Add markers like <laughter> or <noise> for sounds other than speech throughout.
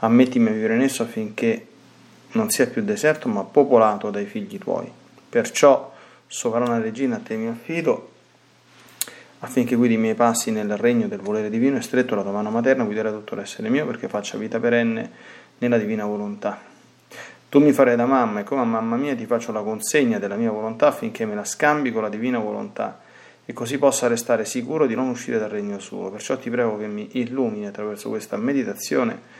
ammettimi a vivere in esso affinché non sia più deserto, ma popolato dai figli tuoi. Perciò, sovrana regina, a te mi affido, affinché guidi i miei passi nel regno del volere divino e stretto la tua mano materna, guiderai tutto l'essere mio perché faccia vita perenne nella divina volontà. Tu mi farai da mamma e come a mamma mia ti faccio la consegna della mia volontà affinché me la scambi con la divina volontà e così possa restare sicuro di non uscire dal regno suo. Perciò ti prego che mi illumini attraverso questa meditazione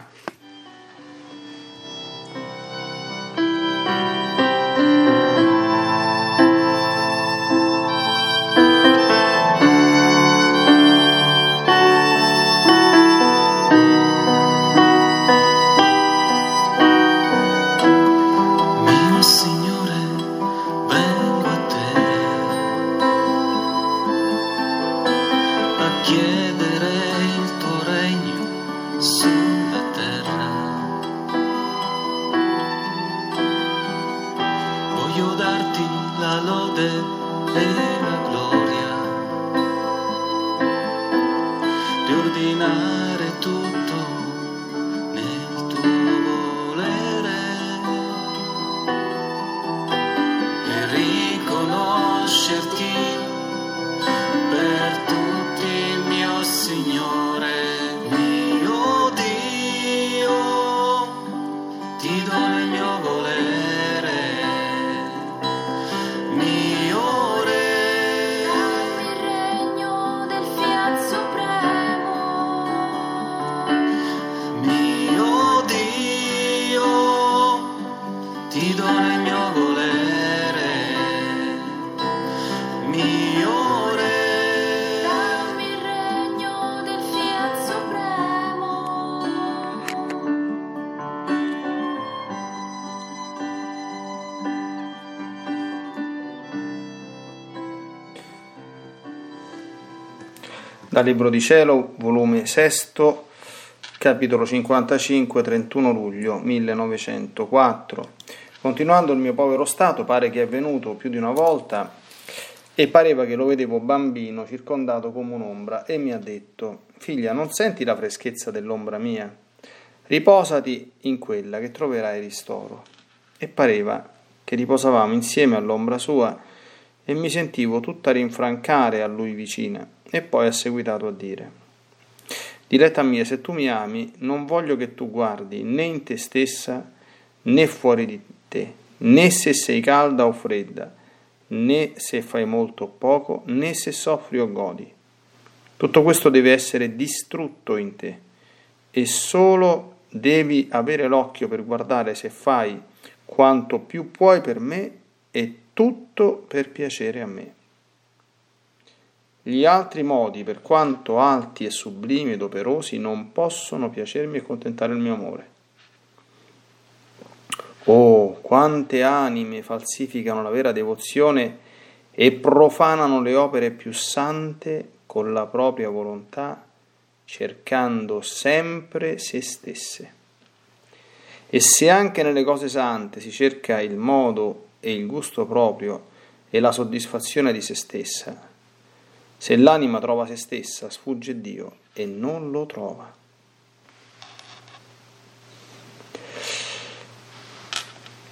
Dal Libro di Cielo, volume 6, capitolo 55, 31 luglio 1904. Continuando il mio povero stato, pare che è venuto più di una volta e pareva che lo vedevo bambino circondato come un'ombra e mi ha detto, figlia, non senti la freschezza dell'ombra mia? Riposati in quella che troverai ristoro. E pareva che riposavamo insieme all'ombra sua e mi sentivo tutta rinfrancare a lui vicina e poi ha seguitato a dire Diletta mia, se tu mi ami, non voglio che tu guardi né in te stessa né fuori di te, né se sei calda o fredda, né se fai molto o poco, né se soffri o godi. Tutto questo deve essere distrutto in te e solo devi avere l'occhio per guardare se fai quanto più puoi per me e tutto per piacere a me. Gli altri modi, per quanto alti e sublimi ed operosi, non possono piacermi e contentare il mio amore. Oh, quante anime falsificano la vera devozione e profanano le opere più sante con la propria volontà, cercando sempre se stesse. E se anche nelle cose sante si cerca il modo e il gusto proprio e la soddisfazione di se stessa, se l'anima trova se stessa, sfugge Dio e non lo trova.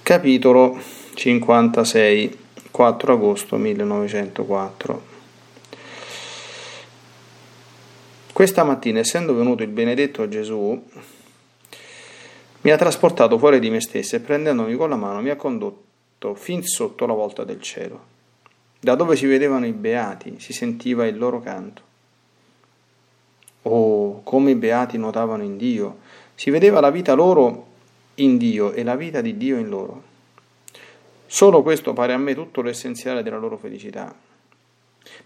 Capitolo 56, 4 agosto 1904. Questa mattina, essendo venuto il benedetto Gesù, mi ha trasportato fuori di me stesso e prendendomi con la mano mi ha condotto fin sotto la volta del cielo da dove si vedevano i beati si sentiva il loro canto. Oh, come i beati nuotavano in Dio. Si vedeva la vita loro in Dio e la vita di Dio in loro. Solo questo pare a me tutto l'essenziale della loro felicità.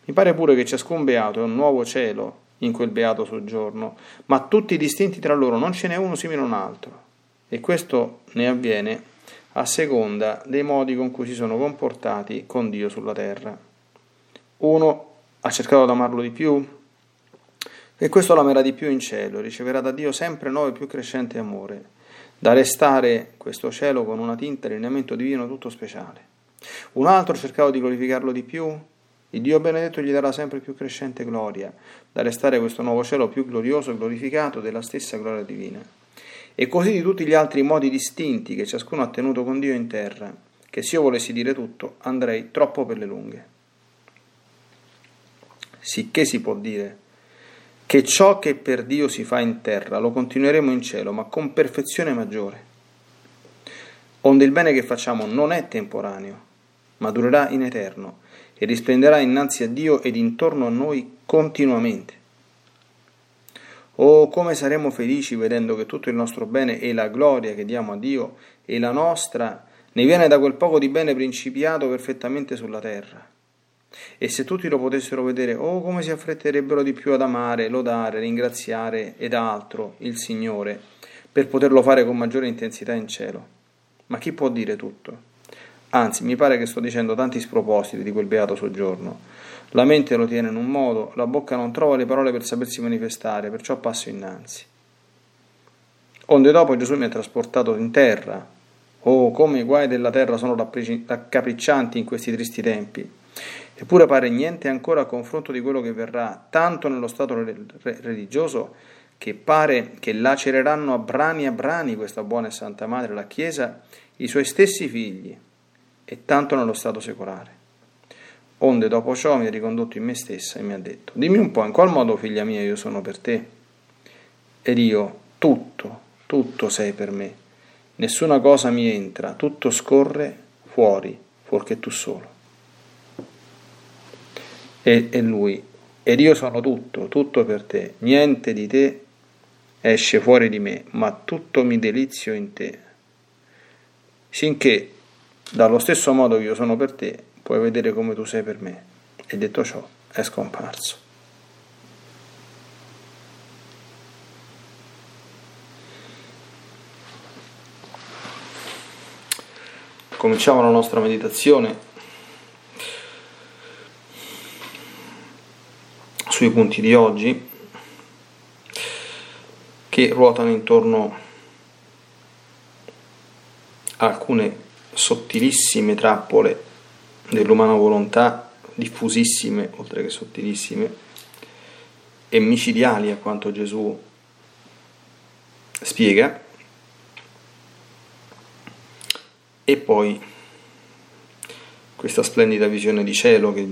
Mi pare pure che ciascun beato è un nuovo cielo in quel beato soggiorno, ma tutti distinti tra loro, non ce n'è uno simile a un altro. E questo ne avviene a seconda dei modi con cui si sono comportati con Dio sulla terra. Uno ha cercato di amarlo di più, e questo l'amerà di più in cielo, riceverà da Dio sempre nuovo e più crescente amore, da restare questo cielo con una tinta di lineamento divino tutto speciale. Un altro ha cercato di glorificarlo di più, il Dio benedetto gli darà sempre più crescente gloria, da restare questo nuovo cielo più glorioso e glorificato della stessa gloria divina. E così di tutti gli altri modi distinti che ciascuno ha tenuto con Dio in terra, che se io volessi dire tutto, andrei troppo per le lunghe. Sicché si può dire che ciò che per Dio si fa in terra lo continueremo in cielo, ma con perfezione maggiore. Onde il bene che facciamo non è temporaneo, ma durerà in eterno e risplenderà innanzi a Dio ed intorno a noi continuamente. Oh, come saremo felici vedendo che tutto il nostro bene e la gloria che diamo a Dio e la nostra ne viene da quel poco di bene principiato perfettamente sulla terra. E se tutti lo potessero vedere, oh, come si affretterebbero di più ad amare, lodare, ringraziare ed altro il Signore, per poterlo fare con maggiore intensità in cielo. Ma chi può dire tutto? Anzi, mi pare che sto dicendo tanti spropositi di quel beato soggiorno. La mente lo tiene in un modo, la bocca non trova le parole per sapersi manifestare, perciò passo innanzi. Onde dopo Gesù mi ha trasportato in terra. Oh, come i guai della terra sono raccapriccianti in questi tristi tempi. Eppure pare niente ancora a confronto di quello che verrà, tanto nello stato religioso che pare che lacereranno a brani a brani questa buona e santa madre, la Chiesa, i suoi stessi figli e tanto nello stato secolare. Onde dopo ciò mi ha ricondotto in me stessa e mi ha detto, dimmi un po' in qual modo, figlia mia, io sono per te? Ed io, tutto, tutto sei per me, nessuna cosa mi entra, tutto scorre fuori, fuorché tu solo. E, e lui, ed io sono tutto, tutto per te, niente di te esce fuori di me, ma tutto mi delizio in te, sinché dallo stesso modo che io sono per te, puoi vedere come tu sei per me. E detto ciò, è scomparso. Cominciamo la nostra meditazione sui punti di oggi che ruotano intorno a alcune sottilissime trappole dell'umana volontà, diffusissime oltre che sottilissime, e micidiali a quanto Gesù spiega, e poi questa splendida visione di cielo che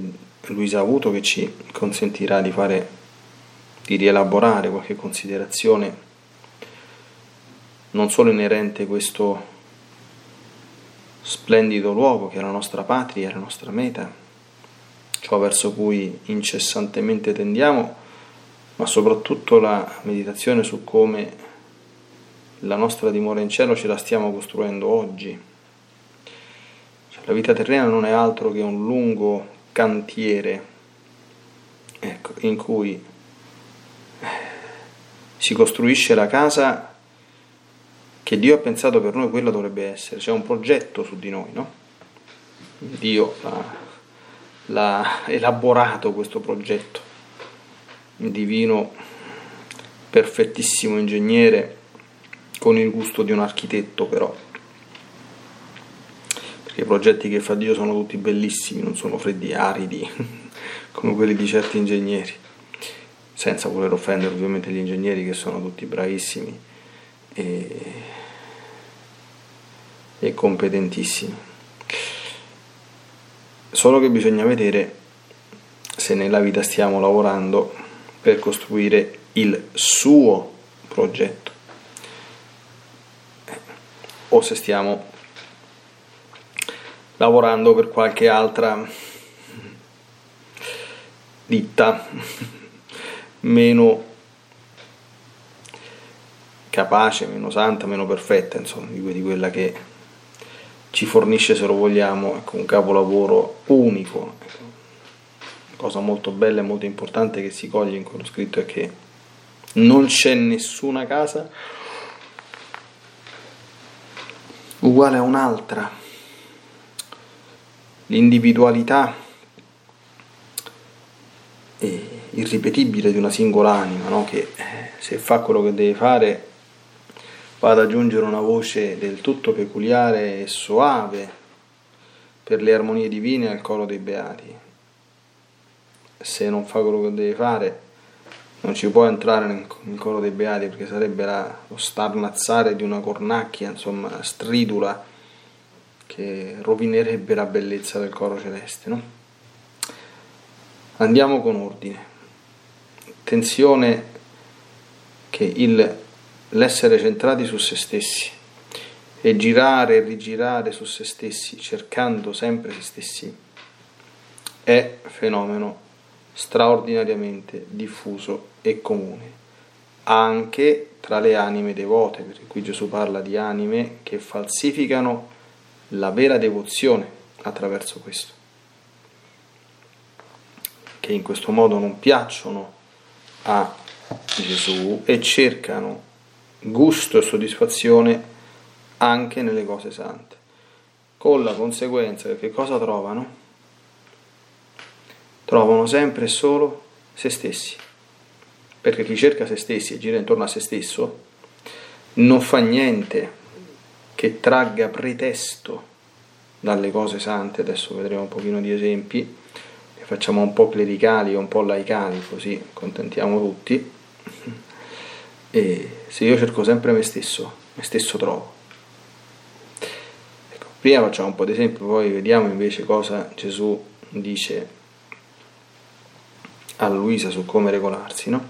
Luisa ha avuto che ci consentirà di fare, di rielaborare qualche considerazione non solo inerente questo splendido luogo che è la nostra patria, la nostra meta, ciò verso cui incessantemente tendiamo, ma soprattutto la meditazione su come la nostra dimora in cielo ce la stiamo costruendo oggi. Cioè, la vita terrena non è altro che un lungo cantiere ecco, in cui si costruisce la casa che Dio ha pensato per noi quella dovrebbe essere, c'è un progetto su di noi, no? Dio l'ha, l'ha elaborato questo progetto, il divino, perfettissimo ingegnere, con il gusto di un architetto però, perché i progetti che fa Dio sono tutti bellissimi, non sono freddi, aridi, <laughs> come quelli di certi ingegneri, senza voler offendere ovviamente gli ingegneri che sono tutti bravissimi e, e competentissimi. Solo che bisogna vedere se nella vita stiamo lavorando per costruire il suo progetto o se stiamo lavorando per qualche altra ditta <laughs> meno capace, meno santa, meno perfetta, insomma, di quella che ci fornisce, se lo vogliamo, ecco, un capolavoro unico. Ecco. Cosa molto bella e molto importante che si coglie in quello scritto è che non c'è nessuna casa uguale a un'altra. L'individualità irripetibile di una singola anima, no? che eh, se fa quello che deve fare va ad aggiungere una voce del tutto peculiare e soave per le armonie divine al coro dei beati. Se non fa quello che deve fare, non ci può entrare nel coro dei beati perché sarebbe la, lo starnazzare di una cornacchia, insomma, stridula che rovinerebbe la bellezza del coro celeste. No? Andiamo con ordine. Attenzione che il, l'essere centrati su se stessi e girare e rigirare su se stessi, cercando sempre se stessi, è fenomeno straordinariamente diffuso e comune, anche tra le anime devote, perché qui Gesù parla di anime che falsificano la vera devozione attraverso questo, che in questo modo non piacciono a Gesù e cercano gusto e soddisfazione anche nelle cose sante, con la conseguenza che, cosa trovano? Trovano sempre e solo se stessi, perché chi cerca se stessi e gira intorno a se stesso non fa niente che tragga pretesto dalle cose sante, adesso vedremo un pochino di esempi, facciamo un po' clericali un po' laicali, così contentiamo tutti. E se io cerco sempre me stesso, me stesso trovo. Ecco, prima facciamo un po' di esempio, poi vediamo invece cosa Gesù dice a Luisa su come regolarsi, no?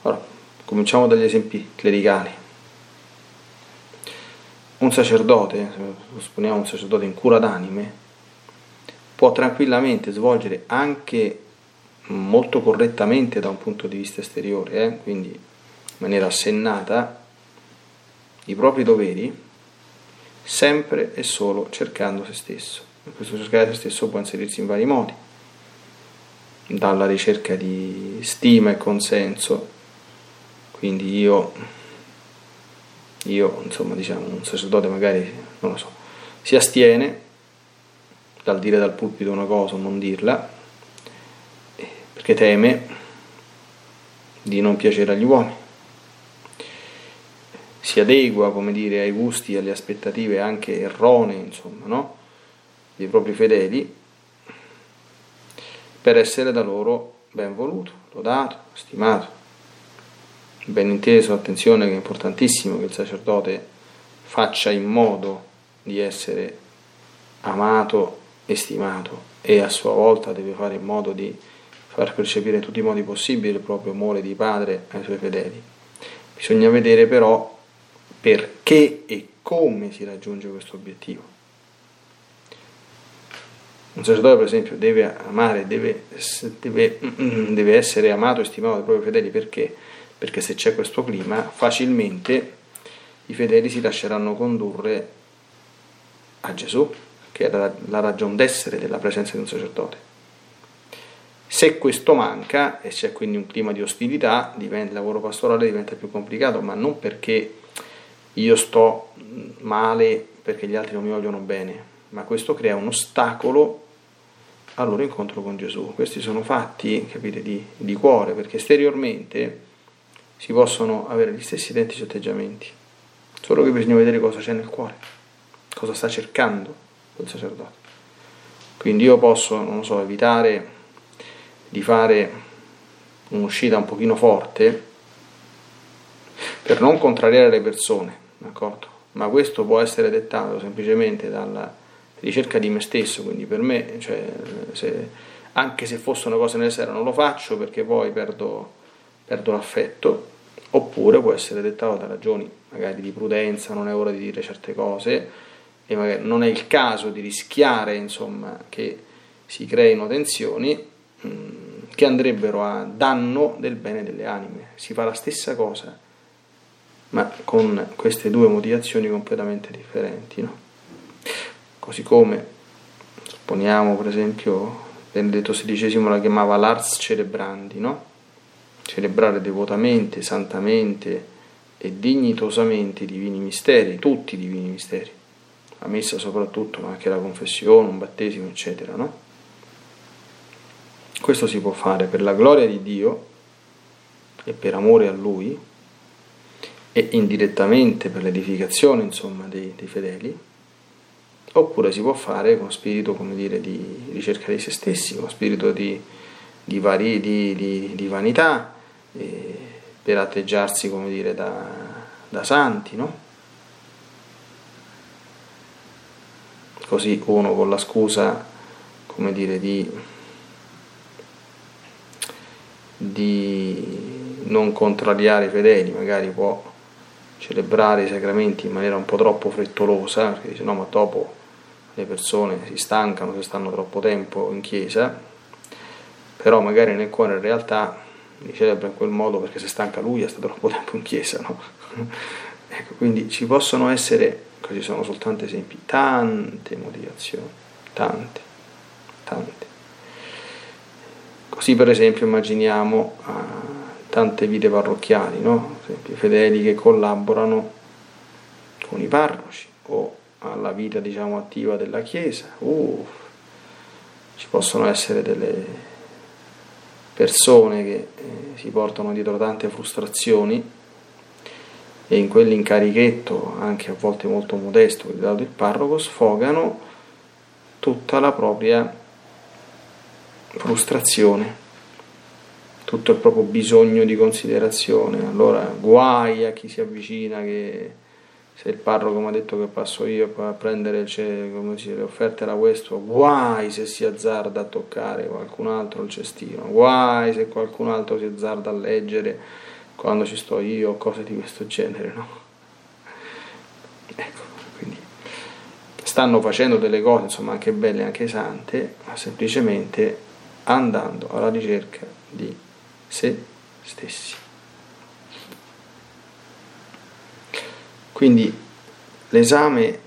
Allora, cominciamo dagli esempi clericali. Un sacerdote, supponiamo un sacerdote in cura d'anime, può tranquillamente svolgere anche molto correttamente da un punto di vista esteriore, eh? quindi in maniera assennata, i propri doveri, sempre e solo cercando se stesso. E questo cercare se stesso può inserirsi in vari modi, dalla ricerca di stima e consenso, quindi io, io insomma diciamo un sacerdote magari, non lo so, si astiene dal dire dal pulpito una cosa o non dirla, perché teme di non piacere agli uomini. Si adegua, come dire, ai gusti e alle aspettative anche erronee, insomma, no? dei propri fedeli, per essere da loro ben voluto, lodato, stimato. Ben inteso, attenzione che è importantissimo che il sacerdote faccia in modo di essere amato estimato e a sua volta deve fare in modo di far percepire in tutti i modi possibili il proprio amore di padre ai suoi fedeli. Bisogna vedere però perché e come si raggiunge questo obiettivo. Un sacerdote, per esempio, deve amare, deve, deve, deve essere amato e stimato dai propri fedeli perché? Perché se c'è questo clima, facilmente i fedeli si lasceranno condurre a Gesù che era la ragione d'essere della presenza di un sacerdote. Se questo manca e c'è quindi un clima di ostilità, il lavoro pastorale diventa più complicato, ma non perché io sto male perché gli altri non mi vogliono bene, ma questo crea un ostacolo al loro incontro con Gesù. Questi sono fatti, capite, di, di cuore, perché esteriormente si possono avere gli stessi identici atteggiamenti, solo che bisogna vedere cosa c'è nel cuore, cosa sta cercando quel sacerdote. Quindi io posso, non so, evitare di fare un'uscita un pochino forte per non contrariare le persone, d'accordo? Ma questo può essere dettato semplicemente dalla ricerca di me stesso, quindi per me, cioè, se, anche se fosse una cosa necessaria non lo faccio perché poi perdo, perdo l'affetto, oppure può essere dettato da ragioni magari di prudenza, non è ora di dire certe cose, e magari non è il caso di rischiare insomma, che si creino tensioni, che andrebbero a danno del bene delle anime. Si fa la stessa cosa, ma con queste due motivazioni completamente differenti. No? Così come, supponiamo per esempio, Benedetto XVI la chiamava l'ars celebrandi, no? celebrare devotamente, santamente e dignitosamente i divini misteri, tutti i divini misteri, la messa soprattutto, ma anche la confessione, un battesimo, eccetera. No? Questo si può fare per la gloria di Dio e per amore a Lui e indirettamente per l'edificazione insomma, dei, dei fedeli, oppure si può fare con spirito come dire, di ricerca di se stessi, con spirito di, di, vari, di, di vanità, eh, per atteggiarsi come dire, da, da santi, no? Così uno con la scusa, come dire, di, di non contrariare i fedeli, magari può celebrare i sacramenti in maniera un po' troppo frettolosa, perché dice no, ma dopo le persone si stancano se stanno troppo tempo in chiesa, però magari nel cuore in realtà li celebra in quel modo perché se stanca lui è stato troppo <laughs> tempo in chiesa, no? <laughs> ecco, quindi ci possono essere, questi sono soltanto esempi, tante motivazioni, tante, tante. Così per esempio immaginiamo uh, tante vite parrocchiali, no? esempio, fedeli che collaborano con i parroci o alla vita diciamo attiva della Chiesa. Uh, ci possono essere delle persone che eh, si portano dietro tante frustrazioni e in quell'incarichetto, anche a volte molto modesto, che dato il parroco, sfogano tutta la propria frustrazione, tutto il proprio bisogno di considerazione. Allora guai a chi si avvicina che se il parroco mi ha detto che passo io a prendere dice, le offerte da questo, guai se si azzarda a toccare qualcun altro il cestino, guai se qualcun altro si azzarda a leggere quando ci sto io, cose di questo genere, no? Ecco, quindi stanno facendo delle cose, insomma, anche belle, anche sante, ma semplicemente andando alla ricerca di se stessi. Quindi l'esame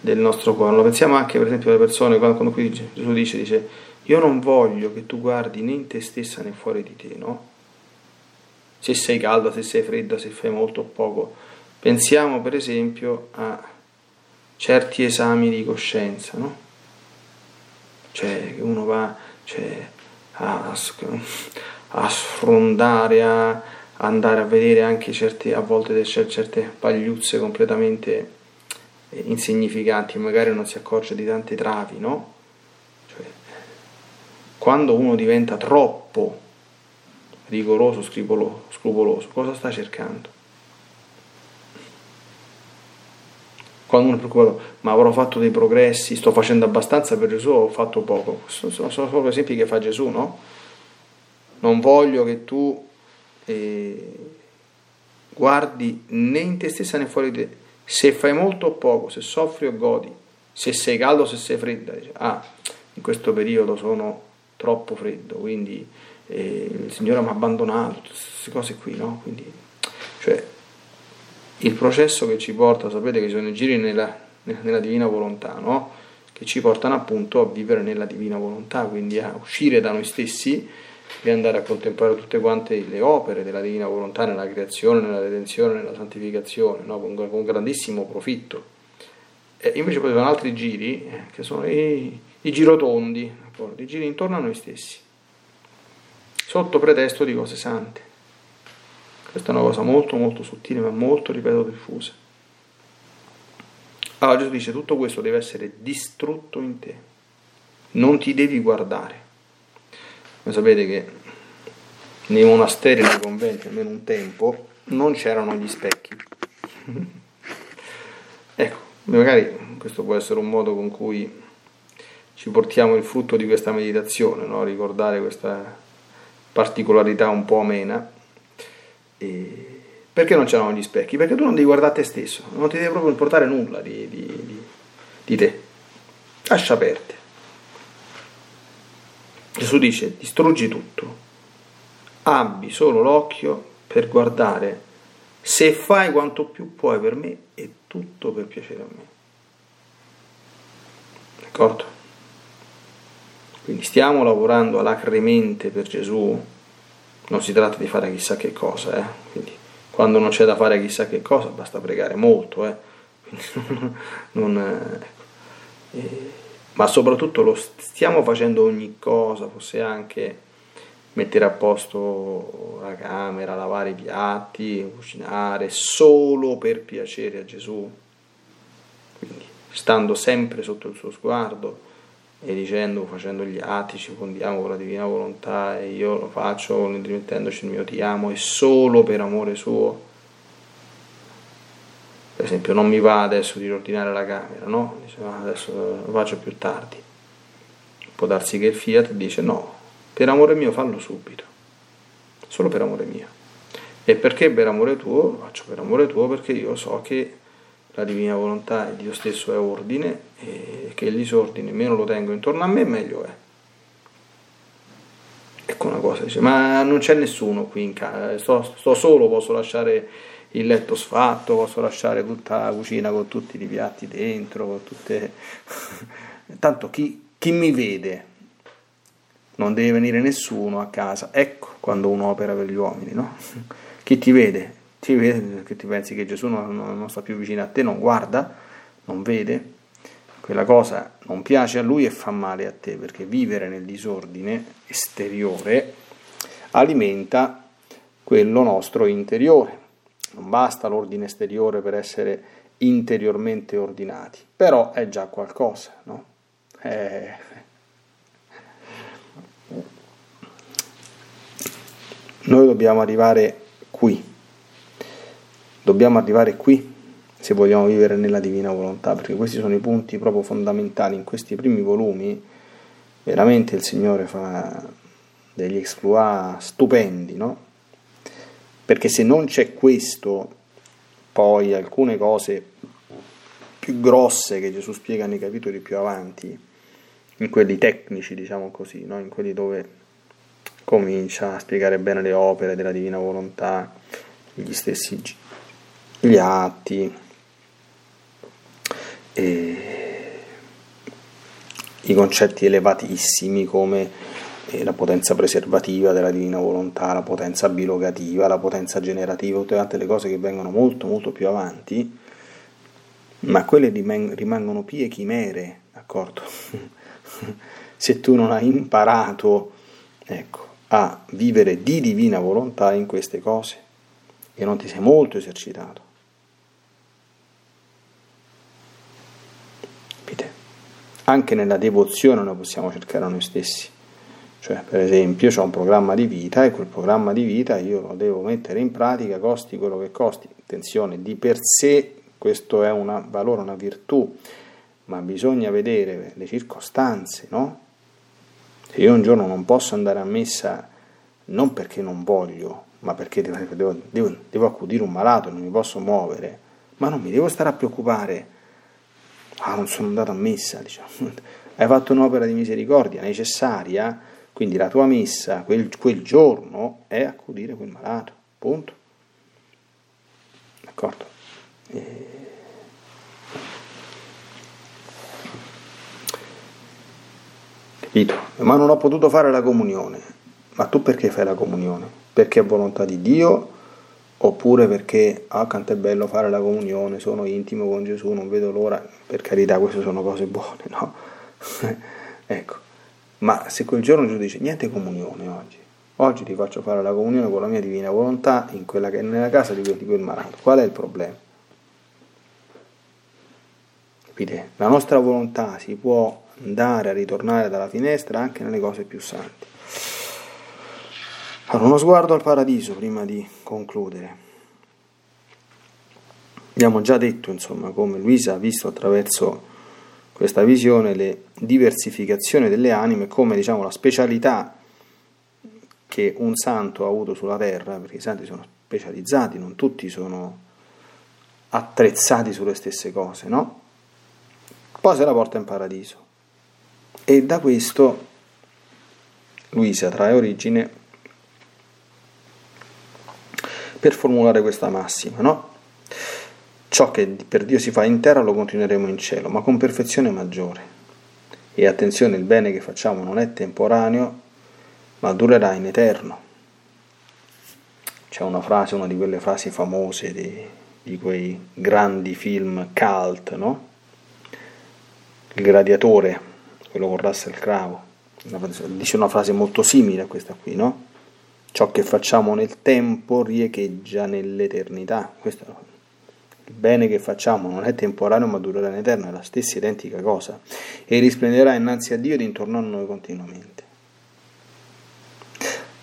del nostro cuore, lo pensiamo anche per esempio alle persone, quando, quando qui Gesù dice, dice, io non voglio che tu guardi né in te stessa né fuori di te, no? Se sei calda, se sei fredda, se fai molto o poco. Pensiamo per esempio a certi esami di coscienza, no? Cioè uno va cioè, a, a sfrondare, a andare a vedere anche certe, a volte certe pagliuzze completamente insignificanti, magari non si accorge di tante travi, no? Cioè, quando uno diventa troppo rigoroso, scrupoloso, cosa sta cercando? Quando uno è preoccupato, ma avrò fatto dei progressi, sto facendo abbastanza per Gesù o ho fatto poco? Sono, sono proprio esempi che fa Gesù, no? Non voglio che tu eh, guardi né in te stessa né fuori di te, se fai molto o poco, se soffri o godi, se sei caldo o se sei fredda, ah, in questo periodo sono troppo freddo, quindi eh, il Signore mi ha abbandonato, queste cose qui, no? Quindi, cioè, il processo che ci porta, sapete che sono i giri nella, nella divina volontà, no? Che ci portano appunto a vivere nella divina volontà, quindi a uscire da noi stessi di andare a contemplare tutte quante le opere della divina volontà nella creazione, nella redenzione, nella santificazione, no? con, con, grandissimo profitto. E invece poi ci sono altri giri, eh, che sono i, i girotondi, i giri intorno a noi stessi, sotto pretesto di cose sante. Questa è una cosa molto molto sottile, ma molto, ripeto, diffusa. Allora Gesù dice tutto questo deve essere distrutto in te, non ti devi guardare voi sapete che nei monasteri, nei conventi, almeno un tempo, non c'erano gli specchi. <laughs> ecco, magari questo può essere un modo con cui ci portiamo il frutto di questa meditazione, no? ricordare questa particolarità un po' amena. E perché non c'erano gli specchi? Perché tu non devi guardare te stesso, non ti deve proprio importare nulla di, di, di, di te. Lascia aperte. Gesù dice distruggi tutto, abbi solo l'occhio per guardare se fai quanto più puoi per me è tutto per piacere a me. D'accordo? Quindi stiamo lavorando alacremente per Gesù, non si tratta di fare chissà che cosa, eh? Quindi, quando non c'è da fare chissà che cosa basta pregare molto, eh? <laughs> non, eh, eh, ma soprattutto lo stiamo facendo ogni cosa, fosse anche mettere a posto la camera, lavare i piatti, cucinare, solo per piacere a Gesù. Quindi stando sempre sotto il suo sguardo e dicendo, facendo gli atti, ci fondiamo con la divina volontà e io lo faccio rimettendoci il mio ti amo e solo per amore suo. Per esempio non mi va adesso di ordinare la camera, no? Dice, ah, adesso lo faccio più tardi. Può darsi che il Fiat dice no, per amore mio fallo subito, solo per amore mio. E perché per amore tuo? Lo faccio per amore tuo perché io so che la divina volontà e Dio stesso è ordine e che il disordine meno lo tengo intorno a me meglio è. Ecco una cosa, dice, ma non c'è nessuno qui in casa, sto, sto solo, posso lasciare il letto sfatto, posso lasciare tutta la cucina con tutti i piatti dentro, con tutte... <laughs> Tanto chi, chi mi vede non deve venire nessuno a casa. Ecco quando uno opera per gli uomini, no? <laughs> Chi ti vede? Ti vede che ti pensi che Gesù non, non sta più vicino a te, non guarda, non vede. Quella cosa non piace a lui e fa male a te, perché vivere nel disordine esteriore alimenta quello nostro interiore. Non basta l'ordine esteriore per essere interiormente ordinati, però è già qualcosa, no? Eh, Noi dobbiamo arrivare qui, dobbiamo arrivare qui se vogliamo vivere nella divina volontà, perché questi sono i punti proprio fondamentali. In questi primi volumi veramente il Signore fa degli exploit stupendi, no? Perché se non c'è questo, poi alcune cose più grosse che Gesù spiega nei capitoli più avanti, in quelli tecnici, diciamo così, no? in quelli dove comincia a spiegare bene le opere della divina volontà, gli stessi gli atti, i concetti elevatissimi come eh, la potenza preservativa della divina volontà, la potenza bilogativa, la potenza generativa, tutte le cose che vengono molto molto più avanti, ma quelle rimangono pie chimere, d'accordo? <laughs> Se tu non hai imparato, ecco, a vivere di divina volontà in queste cose e non ti sei molto esercitato. Anche nella devozione noi possiamo cercare noi stessi. Cioè, per esempio, ho un programma di vita e quel programma di vita io lo devo mettere in pratica, costi quello che costi. Attenzione, di per sé questo è un valore, una virtù, ma bisogna vedere le circostanze, no? Se io un giorno non posso andare a messa non perché non voglio, ma perché devo, devo, devo accudire un malato, non mi posso muovere, ma non mi devo stare a preoccupare. Ah, non sono andato a messa, diciamo. <laughs> Hai fatto un'opera di misericordia necessaria, quindi la tua messa quel, quel giorno è accudire quel malato, punto. D'accordo? E... Capito? Ma non ho potuto fare la comunione. Ma tu perché fai la comunione? Perché è volontà di Dio? Oppure perché, ah, quanto è bello fare la comunione, sono intimo con Gesù, non vedo l'ora. Per carità, queste sono cose buone, no? <laughs> ecco. Ma se quel giorno Gesù dice, niente comunione oggi, oggi ti faccio fare la comunione con la mia divina volontà in quella che è nella casa di quel, di quel malato, qual è il problema? Capite? La nostra volontà si può andare a ritornare dalla finestra anche nelle cose più santi. Allora, uno sguardo al paradiso prima di concludere. Abbiamo già detto, insomma, come Luisa ha visto attraverso questa visione le diversificazioni delle anime come diciamo la specialità che un santo ha avuto sulla terra, perché i santi sono specializzati, non tutti sono attrezzati sulle stesse cose, no? Poi se la porta in paradiso. E da questo Luisa trae origine per formulare questa massima, no? Ciò che per Dio si fa in terra lo continueremo in cielo, ma con perfezione maggiore. E attenzione, il bene che facciamo non è temporaneo, ma durerà in eterno. C'è una frase, una di quelle frasi famose di, di quei grandi film cult, no? Il gladiatore, quello con Russell Crowe, dice una frase molto simile a questa qui, no? Ciò che facciamo nel tempo riecheggia nell'eternità. Questo, il bene che facciamo non è temporaneo ma durerà in eterno, è la stessa identica cosa e risplenderà innanzi a Dio ed intorno a noi continuamente.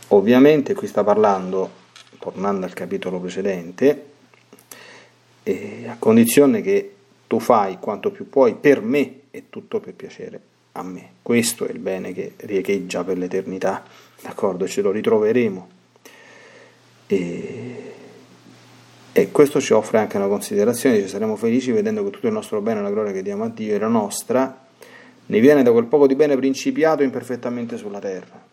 Ovviamente qui sta parlando, tornando al capitolo precedente, eh, a condizione che tu fai quanto più puoi per me e tutto per piacere a me. Questo è il bene che riecheggia per l'eternità, d'accordo? Ce lo ritroveremo. E, e questo ci offre anche una considerazione, ci saremo felici vedendo che tutto il nostro bene, la gloria che diamo a Dio e la nostra, ne viene da quel poco di bene principiato imperfettamente sulla terra.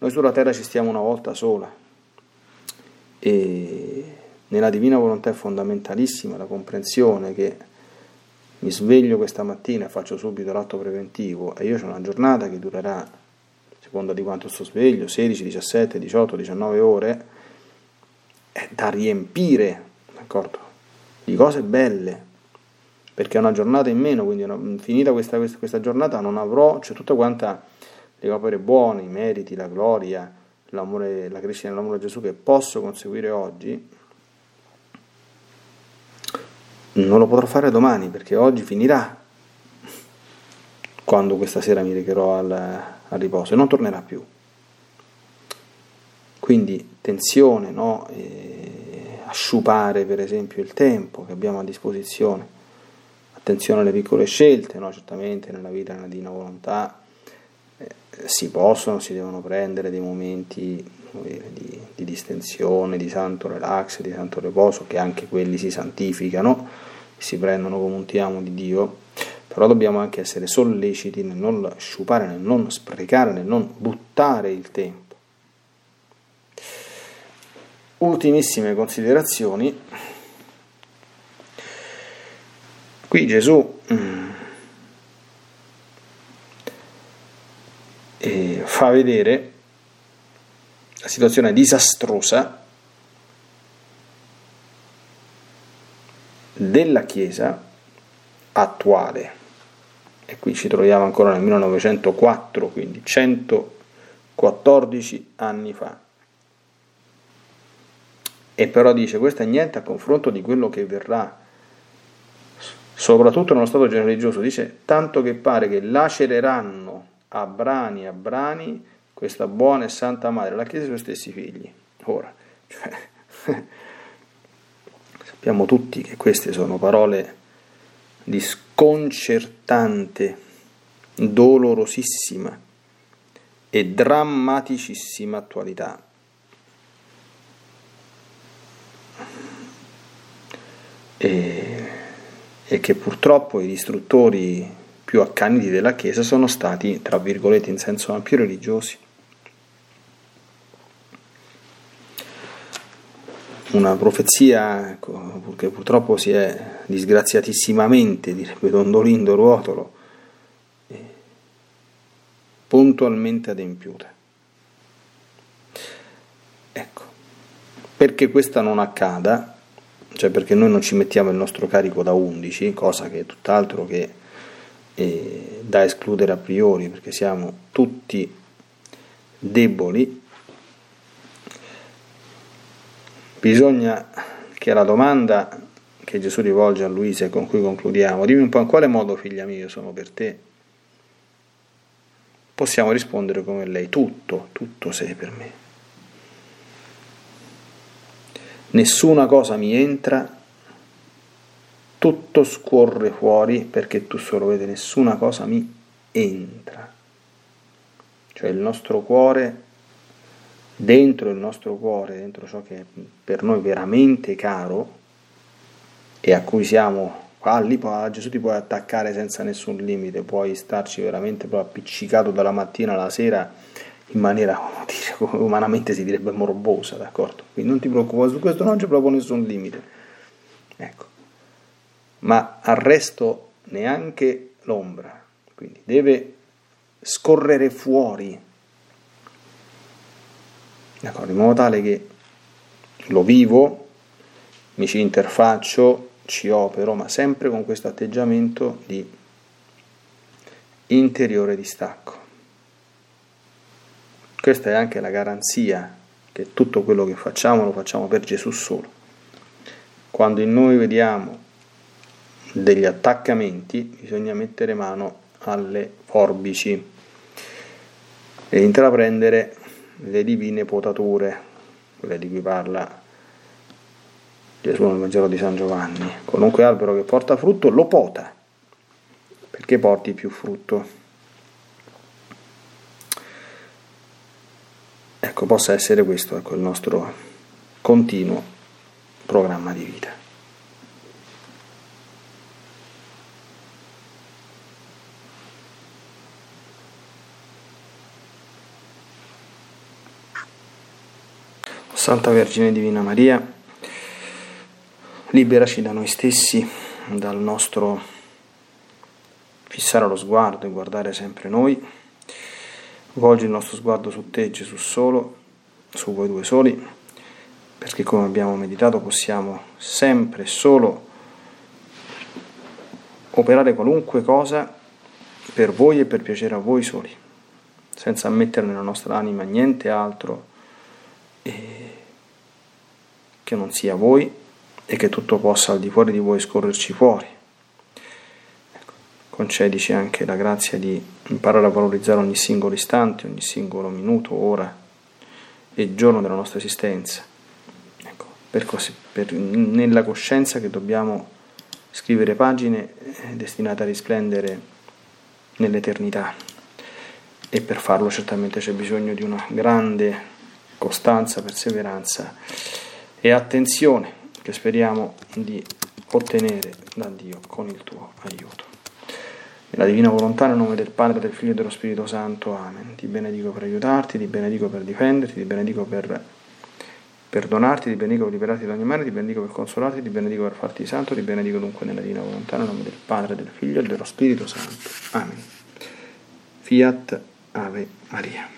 Noi sulla terra ci stiamo una volta sola e nella divina volontà è fondamentalissima la comprensione che mi sveglio questa mattina e faccio subito l'atto preventivo e io ho una giornata che durerà, secondo di quanto sto sveglio, 16, 17, 18, 19 ore, è da riempire, d'accordo? Di cose belle, perché è una giornata in meno, quindi una, finita questa, questa, questa, giornata non avrò, cioè tutta quanta le opere buone, i meriti, la gloria, la crescita nell'amore a Gesù che posso conseguire oggi, non lo potrò fare domani perché oggi finirà quando questa sera mi recherò al, al riposo e non tornerà più. Quindi tensione, no? asciupare per esempio il tempo che abbiamo a disposizione, attenzione alle piccole scelte, no? certamente nella vita nella divina volontà eh, si possono, si devono prendere dei momenti dire, di, di distensione, di santo relax, di santo riposo, che anche quelli si santificano si prendono come un ti amo di Dio, però dobbiamo anche essere solleciti nel non sciupare, nel non sprecare, nel non buttare il tempo. Ultimissime considerazioni. Qui Gesù mm, eh, fa vedere situazione disastrosa della Chiesa attuale. E qui ci troviamo ancora nel 1904, quindi 114 anni fa. E però dice, questo è niente a confronto di quello che verrà, soprattutto nello stato religioso, dice, tanto che pare che lacereranno a brani a brani questa buona e santa madre, la Chiesa e i suoi stessi figli. Ora, cioè, <laughs> Sappiamo tutti che queste sono parole di sconcertante, dolorosissima e drammaticissima attualità. E, e che purtroppo i distruttori più accaniti della Chiesa sono stati, tra virgolette, in senso ampio religiosi. Una profezia ecco, che purtroppo si è disgraziatissimamente, direbbe Don Dolindo Ruotolo, eh, puntualmente adempiuta. Ecco, perché questa non accada, cioè perché noi non ci mettiamo il nostro carico da 11, cosa che è tutt'altro che eh, da escludere a priori, perché siamo tutti deboli, Bisogna che la domanda che Gesù rivolge a Luisa e con cui concludiamo, dimmi un po' in quale modo, figlia mia, sono per te, possiamo rispondere come lei, tutto, tutto sei per me. Nessuna cosa mi entra, tutto scorre fuori perché tu solo vedi, nessuna cosa mi entra. Cioè il nostro cuore dentro il nostro cuore, dentro ciò che è per noi veramente caro e a cui siamo qua lì a Gesù ti puoi attaccare senza nessun limite, puoi starci veramente proprio appiccicato dalla mattina alla sera in maniera, come umanamente si direbbe, morbosa, d'accordo? Quindi non ti preoccupare su questo, non c'è proprio nessun limite. Ecco. Ma al resto neanche l'ombra, quindi deve scorrere fuori, d'accordo? In modo tale che lo vivo, mi ci interfaccio, ci opero, ma sempre con questo atteggiamento di interiore distacco. Questa è anche la garanzia che tutto quello che facciamo lo facciamo per Gesù solo. Quando in noi vediamo degli attaccamenti, bisogna mettere mano alle forbici e intraprendere le divine potature, quelle di cui parla Gesù nel Vangelo di San Giovanni. Qualunque albero che porta frutto lo pota perché porti più frutto. Ecco, possa essere questo ecco, il nostro continuo programma di vita. Santa Vergine Divina Maria, liberaci da noi stessi, dal nostro fissare lo sguardo e guardare sempre noi, volgi il nostro sguardo su te Gesù solo, su voi due soli, perché come abbiamo meditato possiamo sempre e solo operare qualunque cosa per voi e per piacere a voi soli, senza ammettere nella nostra anima niente altro. E che non sia voi e che tutto possa al di fuori di voi scorrerci fuori. Ecco, concedici anche la grazia di imparare a valorizzare ogni singolo istante, ogni singolo minuto, ora e giorno della nostra esistenza, ecco, per così, per, nella coscienza che dobbiamo scrivere pagine eh, destinate a risplendere nell'eternità e per farlo certamente c'è bisogno di una grande costanza, perseveranza e attenzione che speriamo di ottenere da Dio con il tuo aiuto. Nella divina volontà, nel nome del Padre, del Figlio e dello Spirito Santo. Amen. Ti benedico per aiutarti, ti benedico per difenderti, ti benedico per perdonarti, ti benedico per liberarti da ogni male, ti benedico per consolarti, ti benedico per farti santo, ti benedico dunque nella divina volontà, nel nome del Padre, del Figlio e dello Spirito Santo. Amen. Fiat Ave Maria.